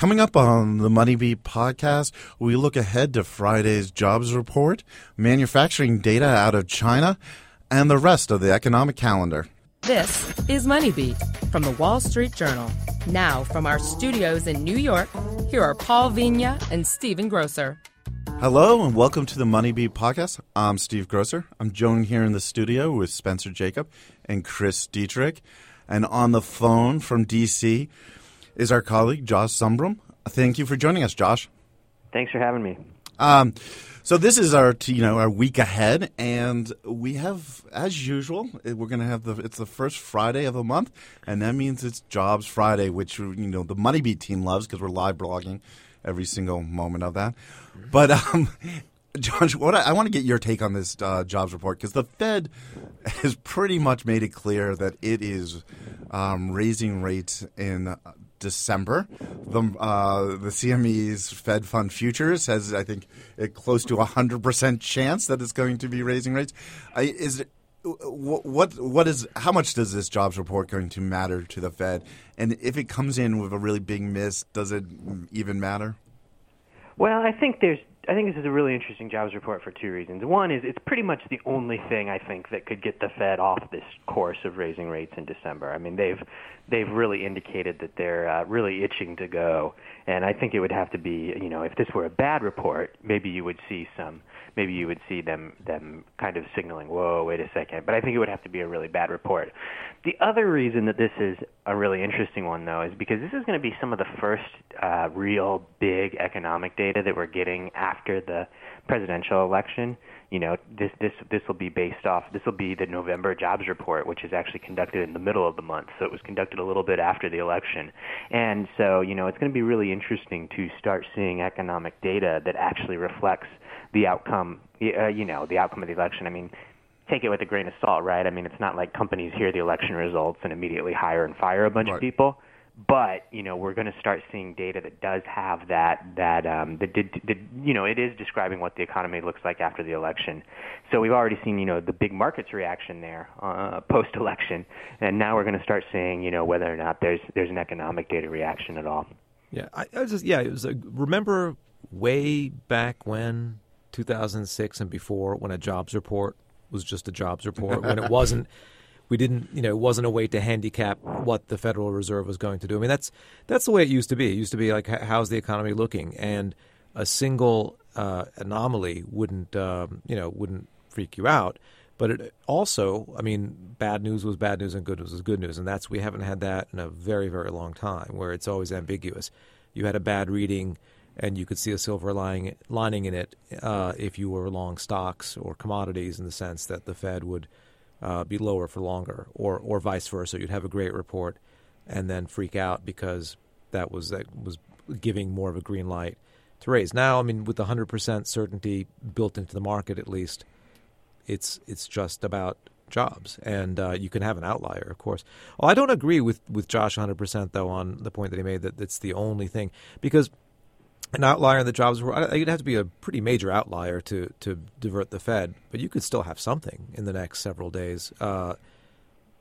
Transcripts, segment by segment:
Coming up on the Money Beat podcast, we look ahead to Friday's jobs report, manufacturing data out of China, and the rest of the economic calendar. This is Money Beat from the Wall Street Journal. Now, from our studios in New York, here are Paul Vigna and Stephen Grocer. Hello and welcome to the Money Beat podcast. I'm Steve Grocer. I'm joined here in the studio with Spencer Jakab and Chris Dieterich. And on the phone from DC, is our colleague Josh Zumbrun. Thank you for joining us, Josh. Thanks for having me. Um, so this is our you know our week ahead, and we have as usual we're going to have the it's the first Friday of the month, and that means it's Jobs Friday, which you know the Money Beat team loves because we're live blogging every single moment of that. But um, Josh, what I, I, want to get your take on this uh, jobs report because the Fed has pretty much made it clear that it is um, raising rates in December. The uh, the CME's Fed Fund Futures has, I think, close to hundred percent chance that it's going to be raising rates. Uh, is what what is how much does this jobs report going to matter to the Fed? And if it comes in with a really big miss, does it even matter? Well, I think there's I think this is a really interesting jobs report for two reasons. One is it's pretty much the only thing I think that could get the Fed off this course of raising rates in December. I mean, they've they've really indicated that they're uh, really itching to go, and I think it would have to be, you know, if this were a bad report, maybe you would see some maybe you would see them them kind of signaling, "Whoa, wait a second. But I think it would have to be a really bad report. The other reason that this is a really interesting one, though, is because this is going to be some of the first uh, real big economic data that we're getting after the presidential election. You know, this this this will be based off. This will be the November jobs report, which is actually conducted in the middle of the month. So it was conducted a little bit after the election, and so you know it's going to be really interesting to start seeing economic data that actually reflects the outcome, uh, you know, the outcome of the election. I mean, take it with a grain of salt, right? I mean, it's not like companies hear the election results and immediately hire and fire a bunch right. of people. But you know, we're going to start seeing data that does have that that um, that did, did you know it is describing what the economy looks like after the election. So we've already seen you know the big markets reaction there uh, post election, and now we're going to start seeing you know whether or not there's there's an economic data reaction at all. Yeah, I, I was just yeah, it was a, remember way back when 2006 and before when a jobs report was just a jobs report when it wasn't we didn't you know it wasn't a way to handicap what the Federal Reserve was going to do. I mean that's that's the way it used to be. It used to be like how's the economy looking and a single uh, anomaly wouldn't um, you know wouldn't freak you out. But it also, I mean, bad news was bad news and good news was good news, and that's we haven't had that in a very very long time where it's always ambiguous. You had a bad reading and you could see a silver lining, lining in it uh, if you were long stocks or commodities in the sense that the Fed would uh, be lower for longer, or or vice versa. You'd have a great report and then freak out because that was that was giving more of a green light to raise. Now, I mean, with 100% certainty built into the market, at least, it's it's just about jobs, and uh, you can have an outlier, of course. Well, I don't agree with with Josh 100% though on the point that he made that it's the only thing because an outlier in the jobs world. You'd have to be a pretty major outlier to to divert the Fed, but you could still have something in the next several days, uh,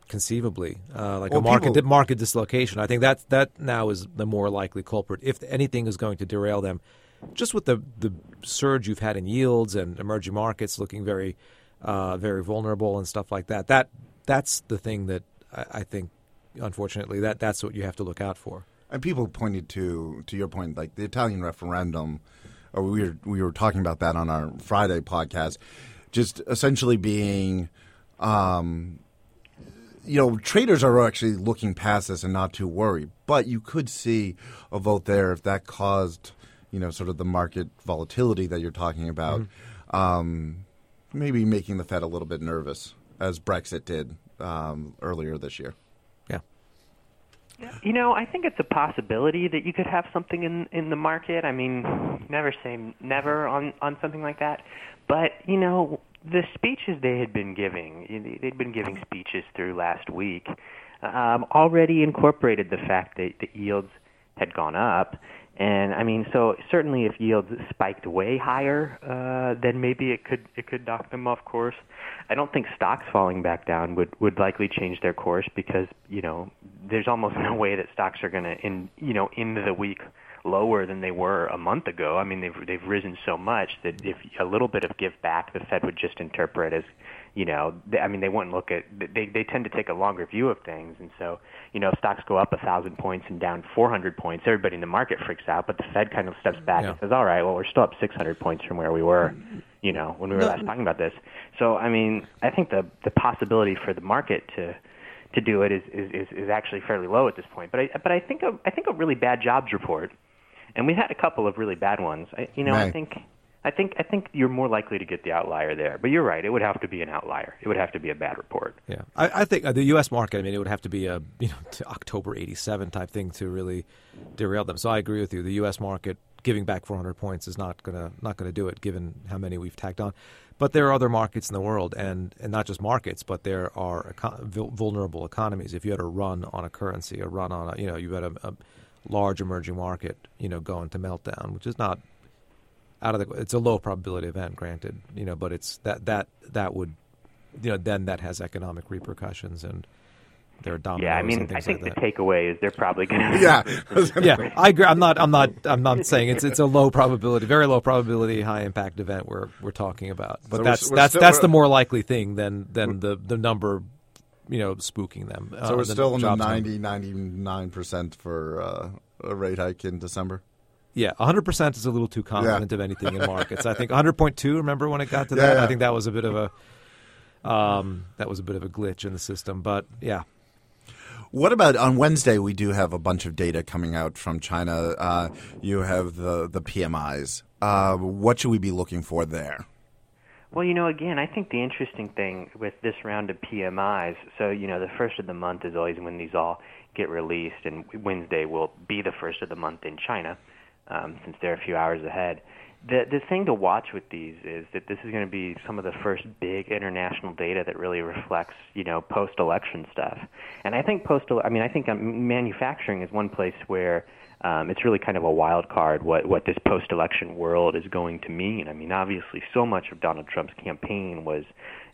conceivably, uh, like well, a market people... market dislocation. I think that that now is the more likely culprit. If anything is going to derail them, just with the the surge you've had in yields and emerging markets looking very uh, very vulnerable and stuff like that. That that's the thing that I, I think, unfortunately, that that's what you have to look out for. And people pointed to to your point, like the Italian referendum. Or we were we were talking about that on our Friday podcast, just essentially being, um, you know, traders are actually looking past this and not too worried. But you could see a vote there if that caused, you know, sort of the market volatility that you're talking about, mm-hmm. um, maybe making the Fed a little bit nervous, as Brexit did um, earlier this year. You know, I think it's a possibility that you could have something in in the market. I mean, never say never on on something like that. But you know, the speeches they had been giving, they'd been giving speeches through last week, um, already incorporated the fact that the yields had gone up. And I mean, so certainly if yields spiked way higher, uh, then maybe it could it could knock them off course. I don't think stocks falling back down would would likely change their course because you know there's almost no way that stocks are going to in you know end the week lower than they were a month ago. I mean, they've they've risen so much that if a little bit of give back, the Fed would just interpret as you know, they, I mean, they wouldn't look at they they tend to take a longer view of things, and so you know, if stocks go up a thousand points and down 400 points, everybody in the market freaks out, but the Fed kind of steps back Yeah. and says, all right, well, we're still up 600 points from where we were, you know, when we were last talking about this. So, I mean, I think the the possibility for the market to to do it is is is, is actually fairly low at this point. But I but I think a, I think a really bad jobs report, and we've had a couple of really bad ones. I, you know, I think. I think I think you're more likely to get the outlier there, but you're right. It would have to be an outlier. It would have to be a bad report. Yeah, I, I think uh, the U.S. market. I mean, it would have to be a you know to October '87 type thing to really derail them. So I agree with you. The U.S. market giving back 400 points is not gonna not gonna do it, given how many we've tacked on. But there are other markets in the world, and, and not just markets, but there are eco- vul- vulnerable economies. If you had a run on a currency, a run on a you know you had a, a large emerging market, you know, going to meltdown, which is not out of the. It's a low probability event, granted, you know, but it's that that that would, you know, then that has economic repercussions and there are dominoes. Yeah, I mean, and I think like the that. takeaway is they're probably going to. Yeah. yeah, I agree. I'm not. I'm not. I'm not saying it's it's a low probability, very low probability, high impact event we're we're talking about. But So we're- that's we're that's still- that's the more likely thing than than the the number, you know, spooking them. So uh, we're the still in the jobs 90, 99% for uh, a rate hike in December. Yeah, 100 percent is a little too confident Yeah. of anything in markets. I think 100.2. Remember when it got to Yeah, that? yeah. I think that was a bit of a um, that was a bit of a glitch in the system. But yeah, What about on Wednesday? We do have a bunch of data coming out from China. Uh, you have the the PMIs. Uh, what should we be looking for there? Well, you know, again, I think the interesting thing with this round of PMIs, so, you know, the first of the month is always when these all get released, and Wednesday will be the first of the month in China, um, since they're a few hours ahead. The, the thing to watch with these is that this is going to be some of the first big international data that really reflects, you know, post-election stuff. And I think post, I mean, I think um, manufacturing is one place where um, it's really kind of a wild card what what this post-election world is going to mean. I mean, obviously, so much of Donald Trump's campaign was,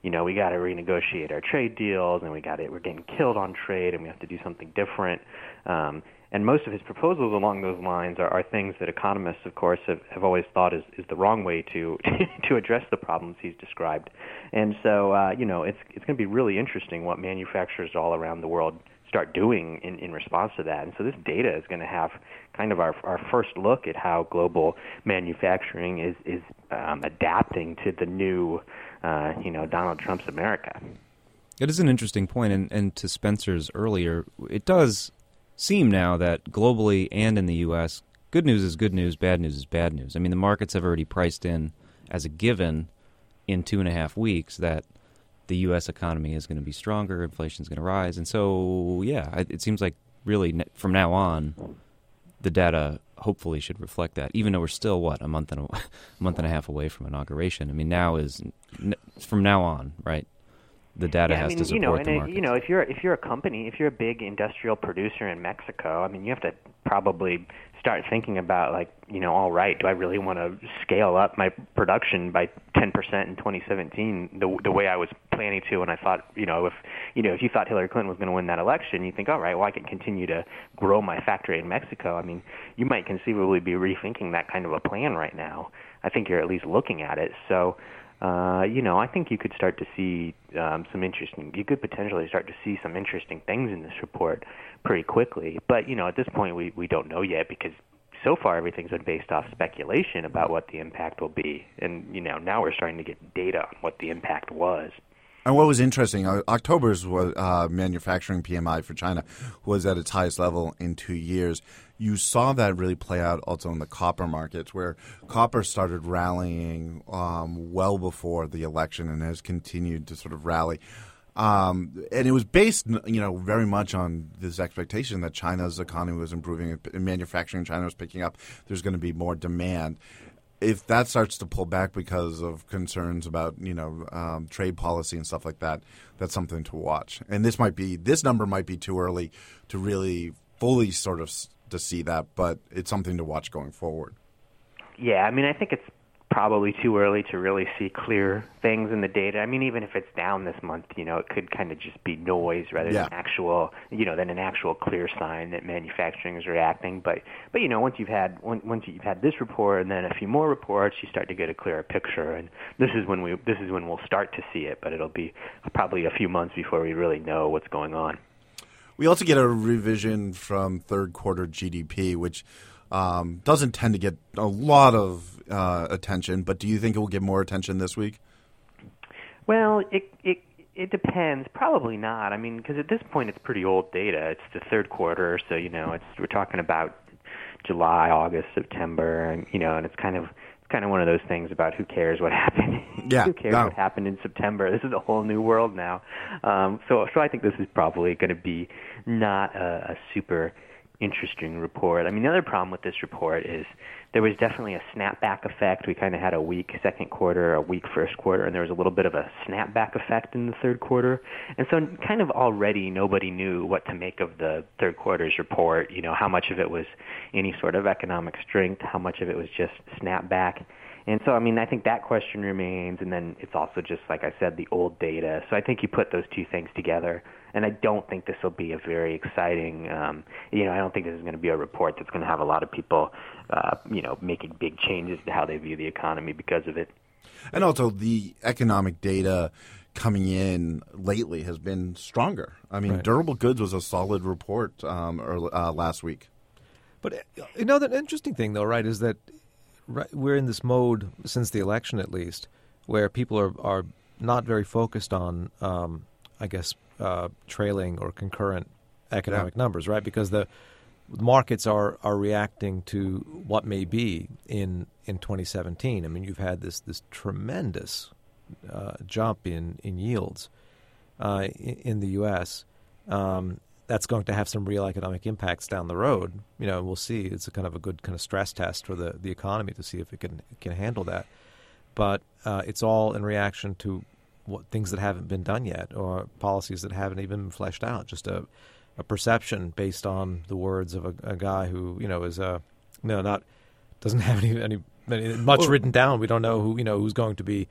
you know, we got to renegotiate our trade deals, and we got it. We're getting killed on trade, and we have to do something different. Um, and most of his proposals along those lines are, are things that economists, of course, have, have always thought is, is the wrong way to to address the problems he's described. And so, uh, you know, it's it's going to be really interesting what manufacturers all around the world start doing in, in response to that. And so this data is going to have kind of our, our first look at how global manufacturing is, is um, adapting to the new, uh, you know, Donald Trump's America. It is an interesting point, and, and to Spencer's earlier, it does seem now that globally and in the U.S., good news is good news, bad news is bad news. I mean, the markets have already priced in as a given in two and a half weeks that the U.S. economy is going to be stronger, inflation is going to rise, and so yeah, it, seems like really from now on, the data hopefully should reflect that. Even though we're still what a month and a, a month and a half away from inauguration. I mean, now is from now on, right? The data yeah, has I mean, to support you know, and the market. you know, if you're if you're a company, if you're a big industrial producer in Mexico, I mean, you have to probably start thinking about like, you know, all right, do I really want to scale up my production by 10% in 2017 the the way I was planning to and I thought, you know, if you know, if you thought Hillary Clinton was going to win that election, you think, all right, well, I can continue to grow my factory in Mexico. I mean, you might conceivably be rethinking that kind of a plan right now. I think you're at least looking at it. So, uh, you know, I think you could start to see um, some interesting. You could potentially start to see some interesting things in this report pretty quickly. But you know, at this point, we we don't know yet because so far everything's been based off speculation about what the impact will be, and you know, now we're starting to get data on what the impact was. And what was interesting, uh, October's uh, manufacturing PMI for China was at its highest level in two years. You saw that really play out also in the copper markets, where copper started rallying um, well before the election and has continued to sort of rally. Um, and it was based, you know, very much on this expectation that China's economy was improving, manufacturing in China was picking up. There's going to be more demand if that starts to pull back because of concerns about you know um, trade policy and stuff like that, that's something to watch. And this might be this number might be too early to really fully sort of to see that, but it's something to watch going forward. Yeah, I mean, I think it's probably too early to really see clear things in the data. I mean, even if it's down this month, you know, it could kind of just be noise rather Yeah. than actual, you know, than an actual clear sign that manufacturing is reacting. But but you know, once you've had once once you've had this report and then a few more reports, you start to get a clearer picture. And this is when we this is when we'll start to see it. But it'll be probably a few months before we really know what's going on. We also get a revision from third quarter GDP, which um, doesn't tend to get a lot of uh, attention. But do you think it will get more attention this week? Well, it it it depends. Probably not. I mean, because at this point it's pretty old data. It's the third quarter, so you know, it's we're talking about July, August, September, and you know, and it's kind of it's kind of one of those things about who cares what happened. Yeah, who cares no. what happened in September? This is a whole new world now. Um, so, so I think this is probably going to be not a, a super interesting report. I mean, the other problem with this report is there was definitely a snapback effect. We kind of had a weak second quarter, a weak first quarter, and there was a little bit of a snapback effect in the third quarter. And so, kind of already, nobody knew what to make of the third quarter's report. You know, how much of it was any sort of economic strength, how much of it was just snapback. And so, I mean, I think that question remains, and then it's also just, like I said, the old data. So I think you put those two things together, and I don't think this will be a very exciting, um, you know, I don't think this is going to be a report that's going to have a lot of people, uh, you know, making big changes to how they view the economy because of it. And also, the economic data coming in lately has been stronger. I mean, Right. durable goods was a solid report um, early, uh, last week. But uh, you know, the interesting thing, though, right, is that right, we're in this mode since the election, at least, where people are are not very focused on, um, I guess, uh, trailing or concurrent economic numbers, right? Because the markets are are reacting to what may be in in 2017. I mean, you've had this this tremendous uh, jump in in yields uh, in, in the U.S. Um, that's going to have some real economic impacts down the road. You know, we'll see. It's a kind of a good kind of stress test for the, the economy to see if it can it can handle that. But uh, it's all in reaction to what things that haven't been done yet, or policies that haven't even been fleshed out. Just a a perception based on the words of a, a guy who you know is a you know not doesn't have any, any, any much Well- written down. We don't know who you know who's going to be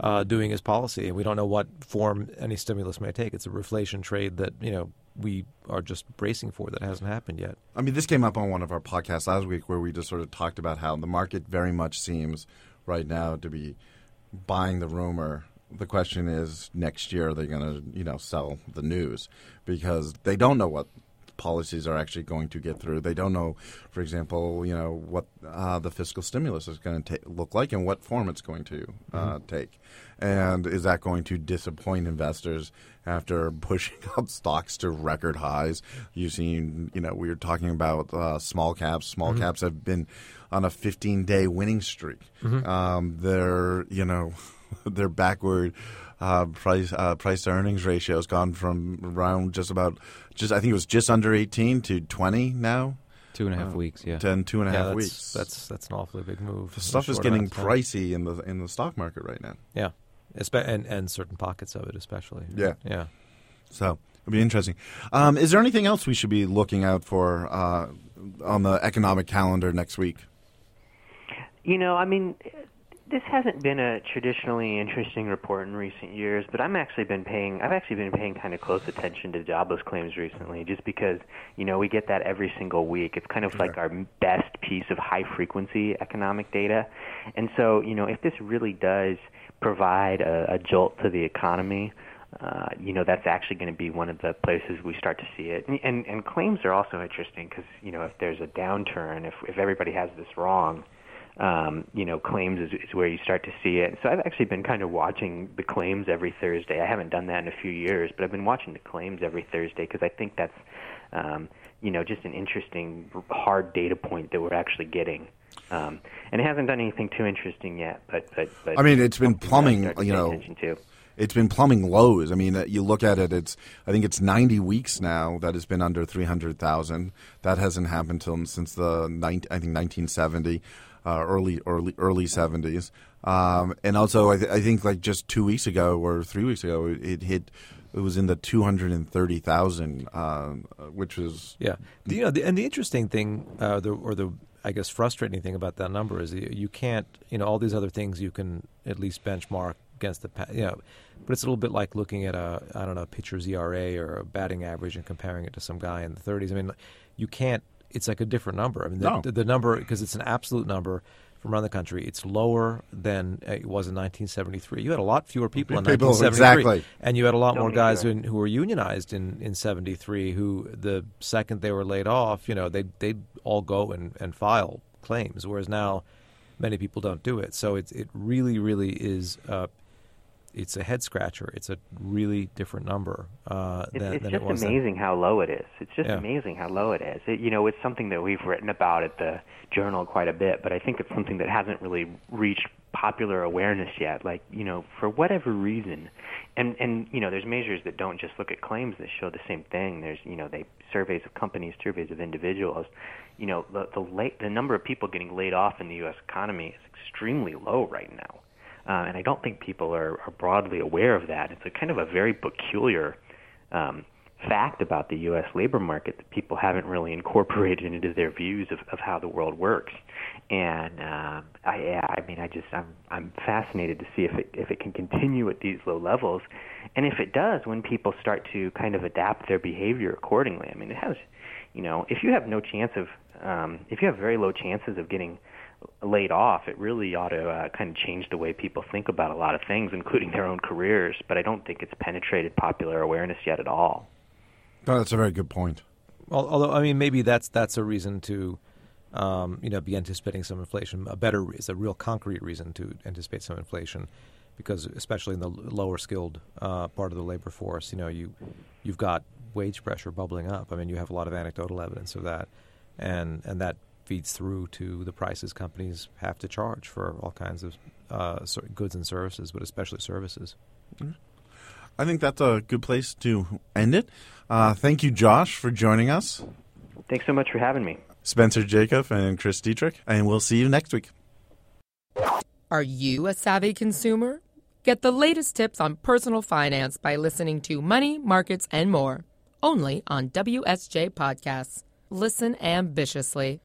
uh, doing his policy, and we don't know what form any stimulus may take. It's a reflation trade that you know we are just bracing for that hasn't happened yet. I mean, this came up on one of our podcasts last week where we just sort of talked about how the market very much seems right now to be buying the rumor. The question is, next year are they going to, you know, sell the news because they don't know what policies are actually going to get through. They don't know, for example, you know what uh, the fiscal stimulus is going to look like and what form it's going to uh, take, and is that going to disappoint investors after pushing up stocks to record highs? You've seen, you know, we were talking about uh, small caps. Small caps have been on a 15-day winning streak. Um, they're, you know, their backward uh, price uh, price to earnings ratio has gone from around just about just I think it was just under 18 to 20 now. Two and a half weeks, yeah. To in two and a yeah, half that's, weeks. that's that's an awfully big move. the stuff is getting amount of time. pricey in the in the stock market right now. Yeah, Espe- and and certain pockets of it, especially. Yeah. yeah. So it'll be interesting. Um, is there anything else we should be looking out for uh, on the economic calendar next week? You know, I mean, this hasn't been a traditionally interesting report in recent years, but I'm actually been paying. I've actually been paying kind of close attention to jobless claims recently, just because you know we get that every single week. It's kind of like our best piece of high frequency economic data, and so you know if this really does provide a, a jolt to the economy. Uh, you know that's actually going to be one of the places we start to see it, and and, and claims are also interesting because you know if there's a downturn, if if everybody has this wrong, um, you know, claims is, is where you start to see it. So I've actually been kind of watching the claims every Thursday. I haven't done that in a few years, but I've been watching the claims every Thursday because I think that's, um, you know, just an interesting, hard data point that we're actually getting. Um, and it hasn't done anything too interesting yet, but but, but I mean, it's been something that I plumbing, you know, to. It's been plumbing lows. I mean, uh, you look at it; it's I think it's 90 weeks now that has been under 300,000. That hasn't happened till since the 19, I think 1970, uh, early early early 70s. Um, and also, I, th- I think like just two weeks ago or three weeks ago, it, it hit. It was in the 230,000, um, uh, which was Yeah, the, you know, the, and the interesting thing, uh, the, or the I guess, frustrating thing about that number is you, can't, you know, all these other things you can at least benchmark against the, you know, but it's a little bit like looking at a, I don't know, pitcher's ERA or a batting average and comparing it to some guy in the 30s. I mean, you can't. It's like a different number. I mean, the, No. the, the number because it's an absolute number from around the country. It's lower than it was in 1973. You had a lot fewer people in People, 1973, exactly. and you had a lot more guys who, who were unionized in, in 73 who the second they were laid off, you know, they they'd all go and, and file claims, whereas now many people don't do it. So it's it really really is uh, it's a head scratcher. It's a really different number uh, It's, than, it's than just it was. then. amazing how low it is. It's just Yeah. amazing how low it is. It, you know, it's something that we've written about at the journal quite a bit, but I think it's something that hasn't really reached popular awareness yet. Like, you know, for whatever reason, and and you know, there's measures that don't just look at claims that show the same thing. There's you know, they surveys of companies, surveys of individuals. You know, the the late, the number of people getting laid off in the U.S. economy is extremely low right now. Uh, and I don't think people are, are broadly aware of that. It's a kind of a very peculiar um, fact about the U.S. labor market that people haven't really incorporated into their views of, of how the world works. And um, I, yeah, I mean, I just I'm I'm fascinated to see if it if it can continue at these low levels, and if it does, when people start to kind of adapt their behavior accordingly. I mean, it has, you know, if you have no chance of um, if you have very low chances of getting laid off, it really ought to uh, kind of change the way people think about a lot of things, including their own careers. But I don't think it's penetrated popular awareness yet at all. Oh, that's a very good point. Al- Although, I mean, maybe that's that's a reason to, um, you know, be anticipating some inflation. A better is a real concrete reason to anticipate some inflation, because especially in the lower skilled uh, part of the labor force, you know, you you've got wage pressure bubbling up. I mean, you have a lot of anecdotal evidence of that, and and that feeds through to the prices companies have to charge for all kinds of uh, goods and services, but especially services. I think that's a good place to end it. Uh, thank you, Josh, for joining us. Thanks so much for having me. Spencer Jakab and Chris Dieterich, and we'll see you next week. Are you a savvy consumer? Get the latest tips on personal finance by listening to Money, Markets, and More, only on WSJ Podcasts. Listen ambitiously.